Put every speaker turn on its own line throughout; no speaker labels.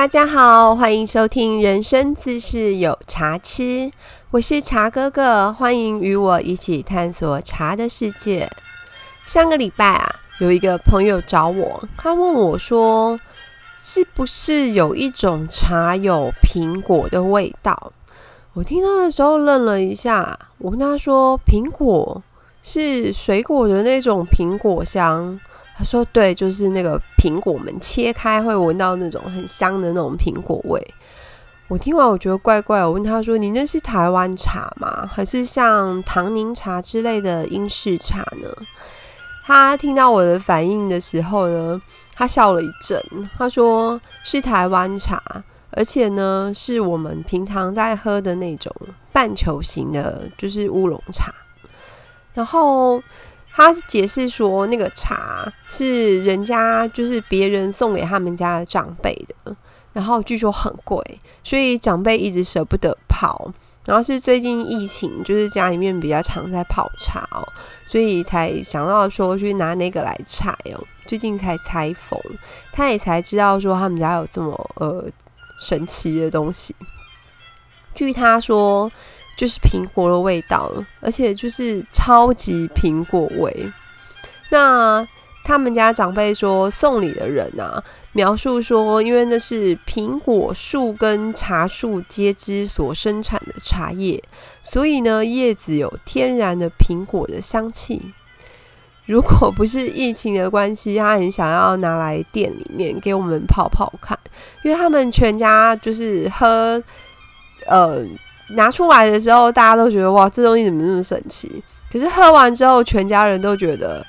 大家好，欢迎收听人生自是有茶吃，我是茶哥哥，欢迎与我一起探索茶的世界。上个礼拜啊，有一个朋友找我，他问我说，是不是有一种茶有苹果的味道？我听到的时候愣了一下，我跟他说，苹果是水果的那种苹果香。他说：“对，就是那个苹果们切开会闻到那种很香的那种苹果味。”我听完我觉得怪怪，我问他说：“你那是台湾茶吗？还是像唐宁茶之类的英式茶呢？”他听到我的反应的时候呢，他笑了一阵，他说：“是台湾茶，而且呢是我们平常在喝的那种半球形的，就是乌龙茶。”然后。他解释说，那个茶是人家就是别人送给他们家的长辈的，然后据说很贵，所以长辈一直舍不得泡。然后是最近疫情，就是家里面比较常在泡茶哦，所以才想到说去拿那个来采哦。最近才拆封，他也才知道说他们家有这么呃神奇的东西。据他说。就是苹果的味道，而且就是超级苹果味。那他们家长辈说，送礼的人啊，描述说，因为那是苹果树跟茶树接枝所生产的茶叶，所以呢，叶子有天然的苹果的香气。如果不是疫情的关系，他很想要拿来店里面给我们泡泡看，因为他们全家就是喝，呃。拿出来的时候，大家都觉得哇，这东西怎么那么神奇？可是喝完之后，全家人都觉得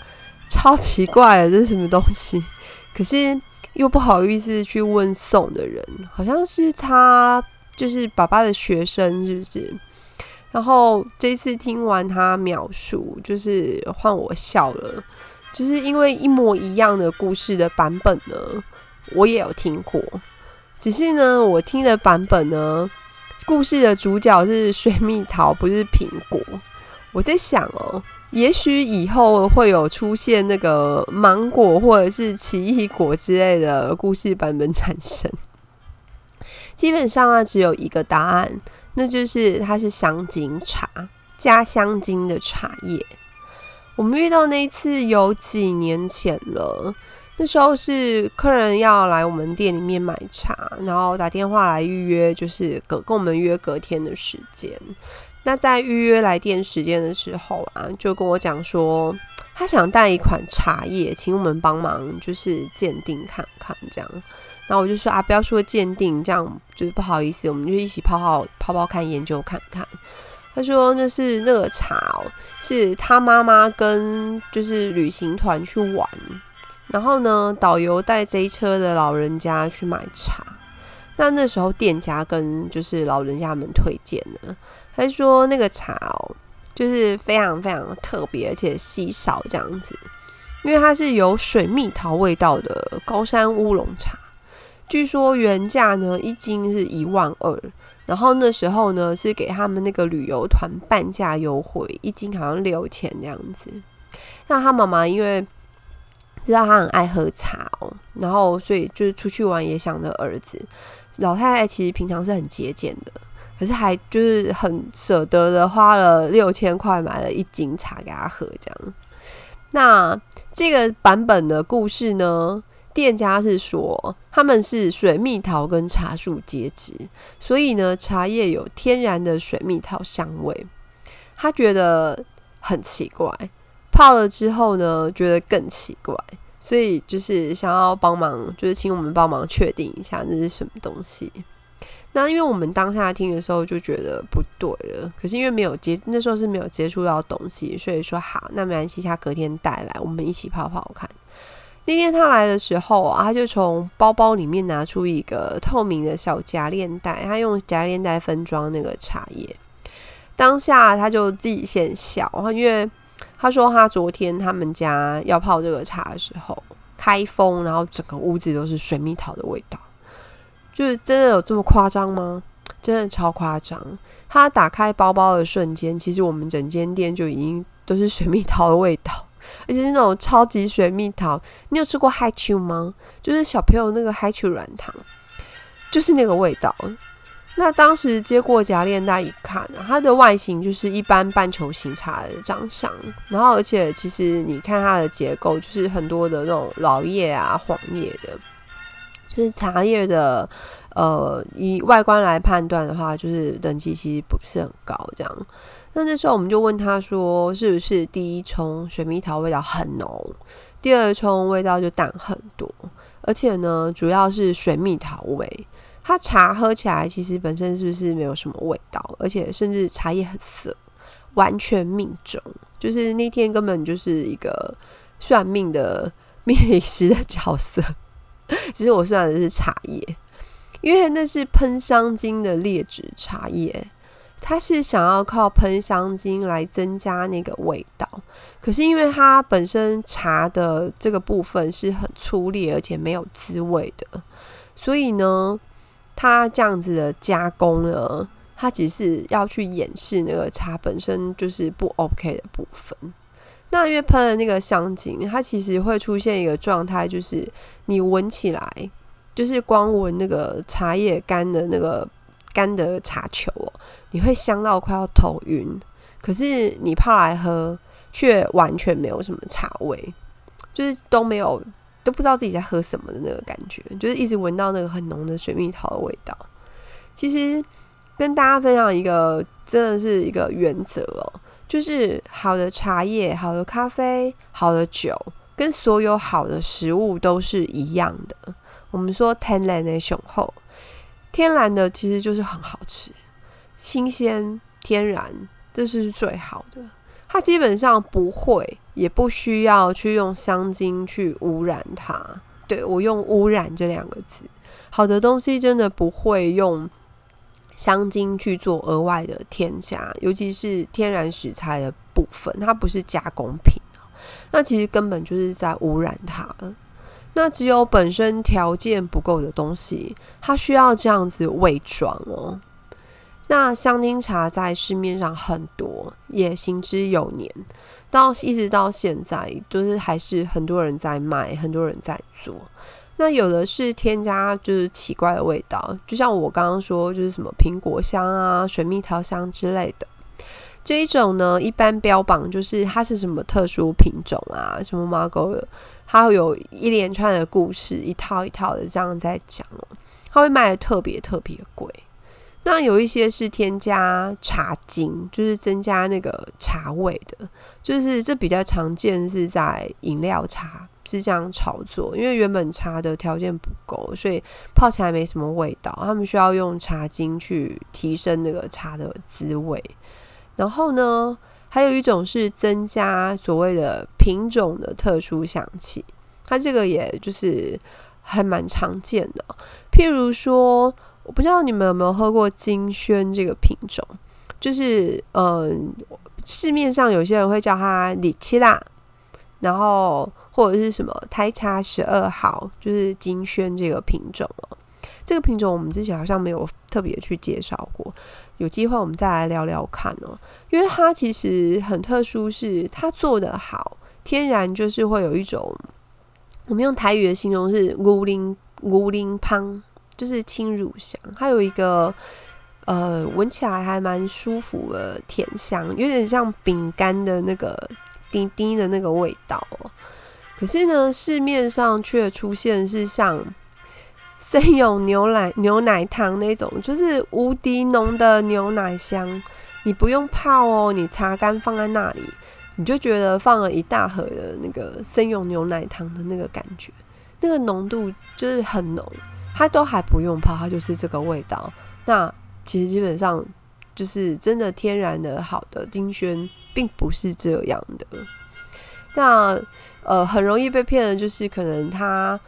超奇怪的，这是什么东西？可是又不好意思去问送的人，好像是他就是爸爸的学生，是不是？然后这次听完他描述，就是换我笑了，就是因为一模一样的故事的版本呢，我也有听过，只是呢，我听的版本呢。故事的主角是水蜜桃，不是苹果。我在想哦，也许以后会有出现那个芒果或者是奇异果之类的故事版本产生。基本上啊，只有一个答案，那就是它是香精茶加香精的茶叶。我们遇到那一次有几年前了。那时候是客人要来我们店里面买茶，然后打电话来预约，就是隔跟我们约隔天的时间。那在预约来电时间的时候啊，就跟我讲说，他想带一款茶叶，请我们帮忙就是鉴定看看这样。然后我就说啊，不要说鉴定，这样就是不好意思，我们就一起泡泡泡泡看，研究看看。他说那是那个茶哦，是他妈妈跟就是旅行团去玩。然后呢，导游带这一车的老人家去买茶。那那时候店家跟就是老人家们推荐的，他说那个茶哦，就是非常非常特别而且稀少这样子，因为它是有水蜜桃味道的高山乌龙茶。据说原价呢一斤是一万二，然后那时候呢是给他们那个旅游团半价优惠，一斤好像六千这样子。那他妈妈因为。知道他很爱喝茶哦，然后所以就是出去玩也想着儿子。老太太其实平常是很节俭的，可是还就是很舍得的花了六千块买了一斤茶给他喝，这样。那这个版本的故事呢，店家是说他们是水蜜桃跟茶树结枝，所以呢茶叶有天然的水蜜桃香味。他觉得很奇怪。泡了之后呢，觉得更奇怪，所以就是想要帮忙，就是请我们帮忙确定一下那是什么东西。那因为我们当下听的时候就觉得不对了，可是因为没有接那时候是没有接触到东西，所以说好，那没关系，他隔天带来，我们一起泡泡看。那天他来的时候啊，他就从包包里面拿出一个透明的小夹链袋，他用夹链袋分装那个茶叶。当下他就自己先笑，因为。他说他昨天他们家要泡这个茶的时候开封，然后整个屋子都是水蜜桃的味道，就是真的有这么夸张吗？真的超夸张！他打开包包的瞬间，其实我们整间店就已经都是水蜜桃的味道，而且是那种超级水蜜桃。你有吃过海球吗？就是小朋友那个海球软糖，就是那个味道。那当时接过夹链袋一看，它的外形就是一般半球形茶的长相，然后而且其实你看它的结构，就是很多的那种老叶啊、黄叶的，就是茶叶的。呃，以外观来判断的话，就是等级其实不是很高。这样，那那时候我们就问他说，是不是第一冲水蜜桃味道很浓，第二冲味道就淡很多，而且呢，主要是水蜜桃味。它茶喝起来其实本身是不是没有什么味道，而且甚至茶叶很涩，完全命中。就是那天根本就是一个算命的命理师的角色。其实我算的是茶叶。因为那是喷香精的劣质茶叶，它是想要靠喷香精来增加那个味道。可是因为它本身茶的这个部分是很粗劣而且没有滋味的，所以呢，它这样子的加工呢，它只是要去掩饰那个茶本身就是不 OK 的部分。那因为喷了那个香精，它其实会出现一个状态，就是你闻起来。就是光闻那个茶叶干的那个干的茶球哦，你会香到快要头晕。可是你泡来喝，却完全没有什么茶味，就是都没有，都不知道自己在喝什么的那个感觉，就是一直闻到那个很浓的水蜜桃的味道。其实跟大家分享一个真的是一个原则哦，就是好的茶叶、好的咖啡、好的酒，跟所有好的食物都是一样的。我们说天然的雄厚，天然的其实就是很好吃，新鲜天然，这是最好的。它基本上不会，也不需要去用香精去污染它。对我用污染这两个字，好的东西真的不会用香精去做额外的添加，尤其是天然食材的部分，它不是加工品那其实根本就是在污染它。那只有本身条件不够的东西，它需要这样子伪装哦。那香精茶在市面上很多，也行之有年，到一直到现在，就是还是很多人在卖，很多人在做。那有的是添加就是奇怪的味道，就像我刚刚说，就是什么苹果香啊、水蜜桃香之类的。这一种呢，一般标榜就是它是什么特殊品种啊，什么马狗的。它会有一连串的故事，一套一套的这样在讲哦。它会卖的特别特别贵。那有一些是添加茶精，就是增加那个茶味的，就是这比较常见是在饮料茶是这样炒作。因为原本茶的条件不够，所以泡起来没什么味道。他们需要用茶精去提升那个茶的滋味。然后呢？还有一种是增加所谓的品种的特殊香气，它这个也就是还蛮常见的。譬如说，我不知道你们有没有喝过金萱这个品种，就是嗯，市面上有些人会叫它李七辣，然后或者是什么台茶十二号，就是金萱这个品种哦。这个品种我们之前好像没有特别去介绍过。有机会我们再来聊聊看哦，因为它其实很特殊，是它做的好，天然就是会有一种，我们用台语的形容是乌灵乌灵汤，就是轻乳香，还有一个呃闻起来还蛮舒服的甜香，有点像饼干的那个滴滴的那个味道哦。可是呢，市面上却出现是像。生永牛奶牛奶糖那种，就是无敌浓的牛奶香，你不用泡哦，你茶干放在那里，你就觉得放了一大盒的那个生永牛奶糖的那个感觉，那个浓度就是很浓，它都还不用泡，它就是这个味道。那其实基本上就是真的天然的好的金萱，并不是这样的。那呃，很容易被骗的，就是可能它。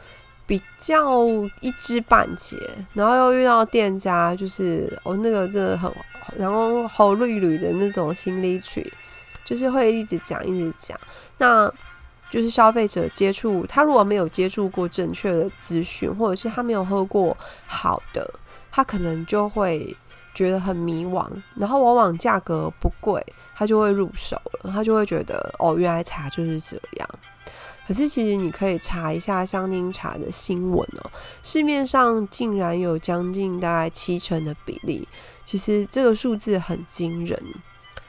比较一知半解，然后又遇到店家，就是哦那个真的很，然后好绿绿的那种心理曲，就是会一直讲一直讲，那就是消费者接触他如果没有接触过正确的资讯，或者是他没有喝过好的，他可能就会觉得很迷惘，然后往往价格不贵，他就会入手了，他就会觉得哦原来茶就是这样。可是其实你可以查一下香精茶的新闻哦，市面上竟然有将近大概七成的比例，其实这个数字很惊人。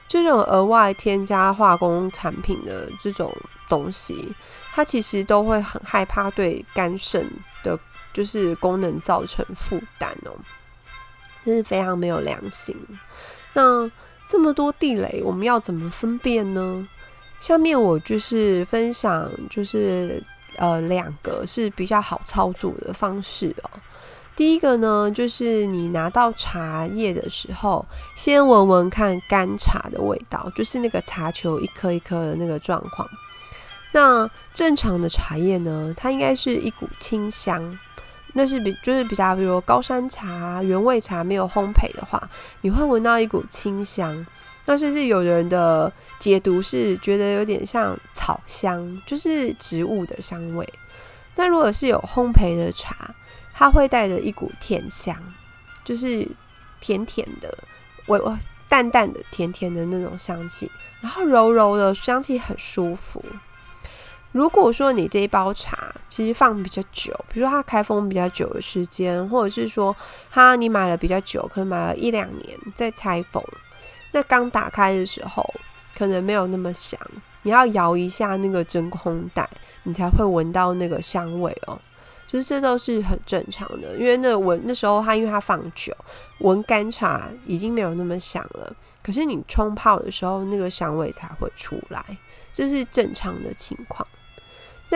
这种额外添加化工产品的这种东西，它其实都会很害怕对肝肾的，就是功能造成负担哦，这是非常没有良心。那这么多地雷，我们要怎么分辨呢？下面我就是分享，就是呃两个是比较好操作的方式哦。第一个呢，就是你拿到茶叶的时候，先闻闻看干茶的味道，就是那个茶球一颗一颗的那个状况。那正常的茶叶呢，它应该是一股清香，那是比就是比较，比如高山茶、原味茶没有烘焙的话，你会闻到一股清香。那甚至有人的解读是觉得有点像草香，就是植物的香味。那如果是有烘焙的茶，它会带着一股甜香，就是甜甜的、微淡淡的、甜甜的那种香气，然后柔柔的香气很舒服。如果说你这一包茶其实放比较久，比如说它开封比较久的时间，或者是说它你买了比较久，可能买了一两年再拆封，那刚打开的时候可能没有那么香，你要摇一下那个真空袋，你才会闻到那个香味哦。就是这都是很正常的，因为那闻那时候它因为它放久，闻干茶已经没有那么香了。可是你冲泡的时候，那个香味才会出来，这是正常的情况。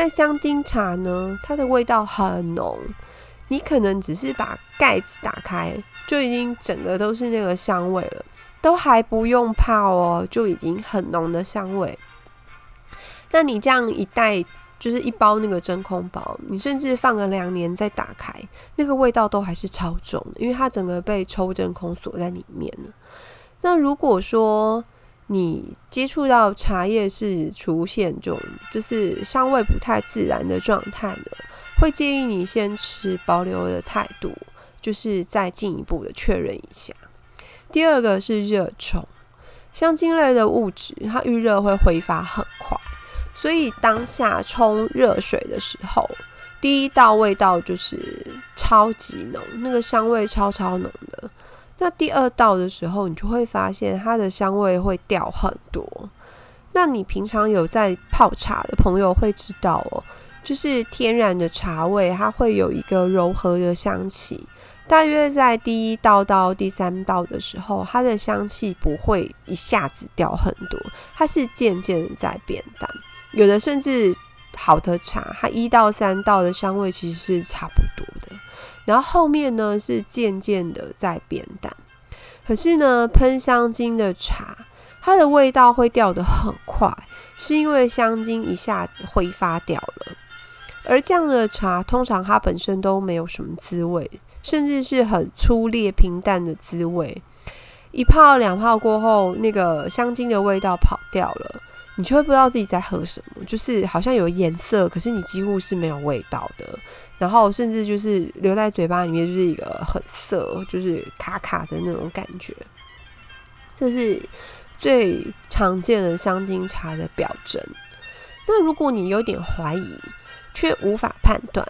那香精茶呢？它的味道很浓，你可能只是把盖子打开，就已经整个都是那个香味了，都还不用泡哦，就已经很浓的香味。那你这样一袋，就是一包那个真空包，你甚至放个两年再打开，那个味道都还是超重，因为它整个被抽真空锁在里面了。那如果说，你接触到茶叶是出现这种就是香味不太自然的状态的，会建议你先持保留的态度，就是再进一步的确认一下。第二个是热冲，香精类的物质它遇热会挥发很快，所以当下冲热水的时候，第一道味道就是超级浓，那个香味超超浓的。那第二道的时候，你就会发现它的香味会掉很多。那你平常有在泡茶的朋友会知道哦，就是天然的茶味，它会有一个柔和的香气。大约在第一道到第三道的时候，它的香气不会一下子掉很多，它是渐渐的在变淡。有的甚至好的茶，它一到三道的香味其实是差不多的。然后后面呢是渐渐的在变淡，可是呢喷香精的茶，它的味道会掉得很快，是因为香精一下子挥发掉了。而这样的茶通常它本身都没有什么滋味，甚至是很粗劣平淡的滋味。一泡两泡过后，那个香精的味道跑掉了。你就会不知道自己在喝什么，就是好像有颜色，可是你几乎是没有味道的，然后甚至就是留在嘴巴里面就是一个很涩，就是卡卡的那种感觉。这是最常见的香精茶的表征。那如果你有点怀疑，却无法判断，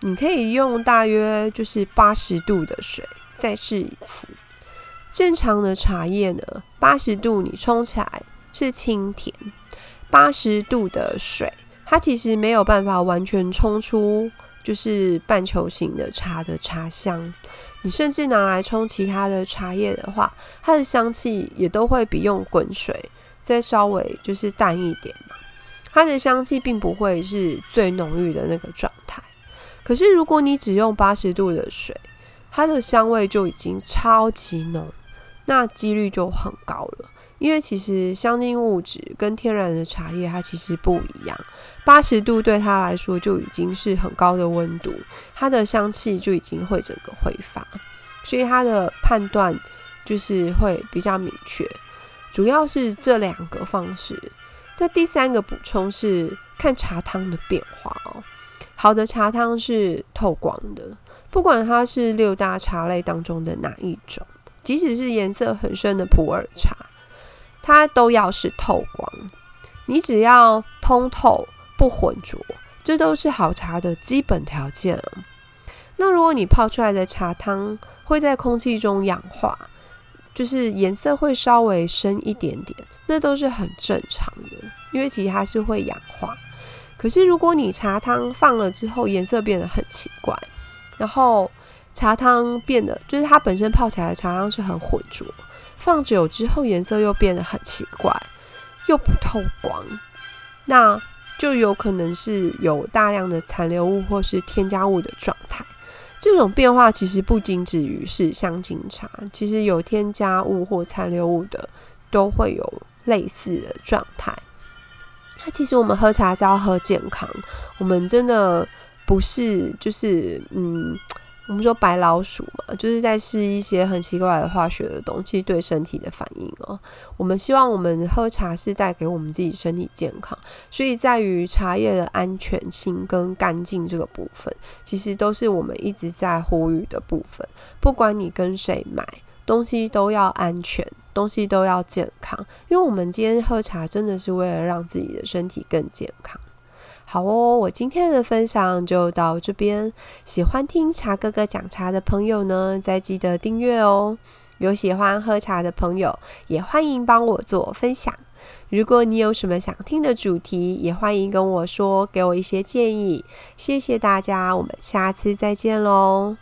你可以用大约就是八十度的水再试一次。正常的茶叶呢，八十度你冲起来是清甜。八十度的水，它其实没有办法完全冲出就是半球形的茶的茶香。你甚至拿来冲其他的茶叶的话，它的香气也都会比用滚水再稍微就是淡一点嘛。它的香气并不会是最浓郁的那个状态。可是如果你只用八十度的水，它的香味就已经超级浓，那几率就很高了。因为其实香精物质跟天然的茶叶它其实不一样，八十度对它来说就已经是很高的温度，它的香气就已经会整个挥发，所以它的判断就是会比较明确。主要是这两个方式，那第三个补充是看茶汤的变化哦。好的茶汤是透光的，不管它是六大茶类当中的哪一种，即使是颜色很深的普洱茶。它都要是透光，你只要通透，不浑浊，这都是好茶的基本条件。那如果你泡出来的茶汤会在空气中氧化，就是颜色会稍微深一点点，那都是很正常的，因为其实它是会氧化。可是如果你茶汤放了之后颜色变得很奇怪，然后茶汤变得就是它本身泡起来的茶汤是很浑浊，放久之后颜色又变得很奇怪，又不透光，那就有可能是有大量的残留物或是添加物的状态。这种变化其实不仅止于是香精茶，其实有添加物或残留物的都会有类似的状态。那其实我们喝茶是要喝健康，我们真的不是就是嗯。我们说白老鼠嘛，就是在试一些很奇怪的化学的东西对身体的反应哦。我们希望我们喝茶是带给我们自己身体健康，所以在于茶叶的安全性跟干净这个部分，其实都是我们一直在呼吁的部分。不管你跟谁买东西，都要安全，东西都要健康，因为我们今天喝茶真的是为了让自己的身体更健康。好哦，我今天的分享就到这边。喜欢听茶哥哥讲茶的朋友呢，再记得订阅哦。有喜欢喝茶的朋友，也欢迎帮我做分享。如果你有什么想听的主题，也欢迎跟我说，给我一些建议。谢谢大家，我们下次再见喽。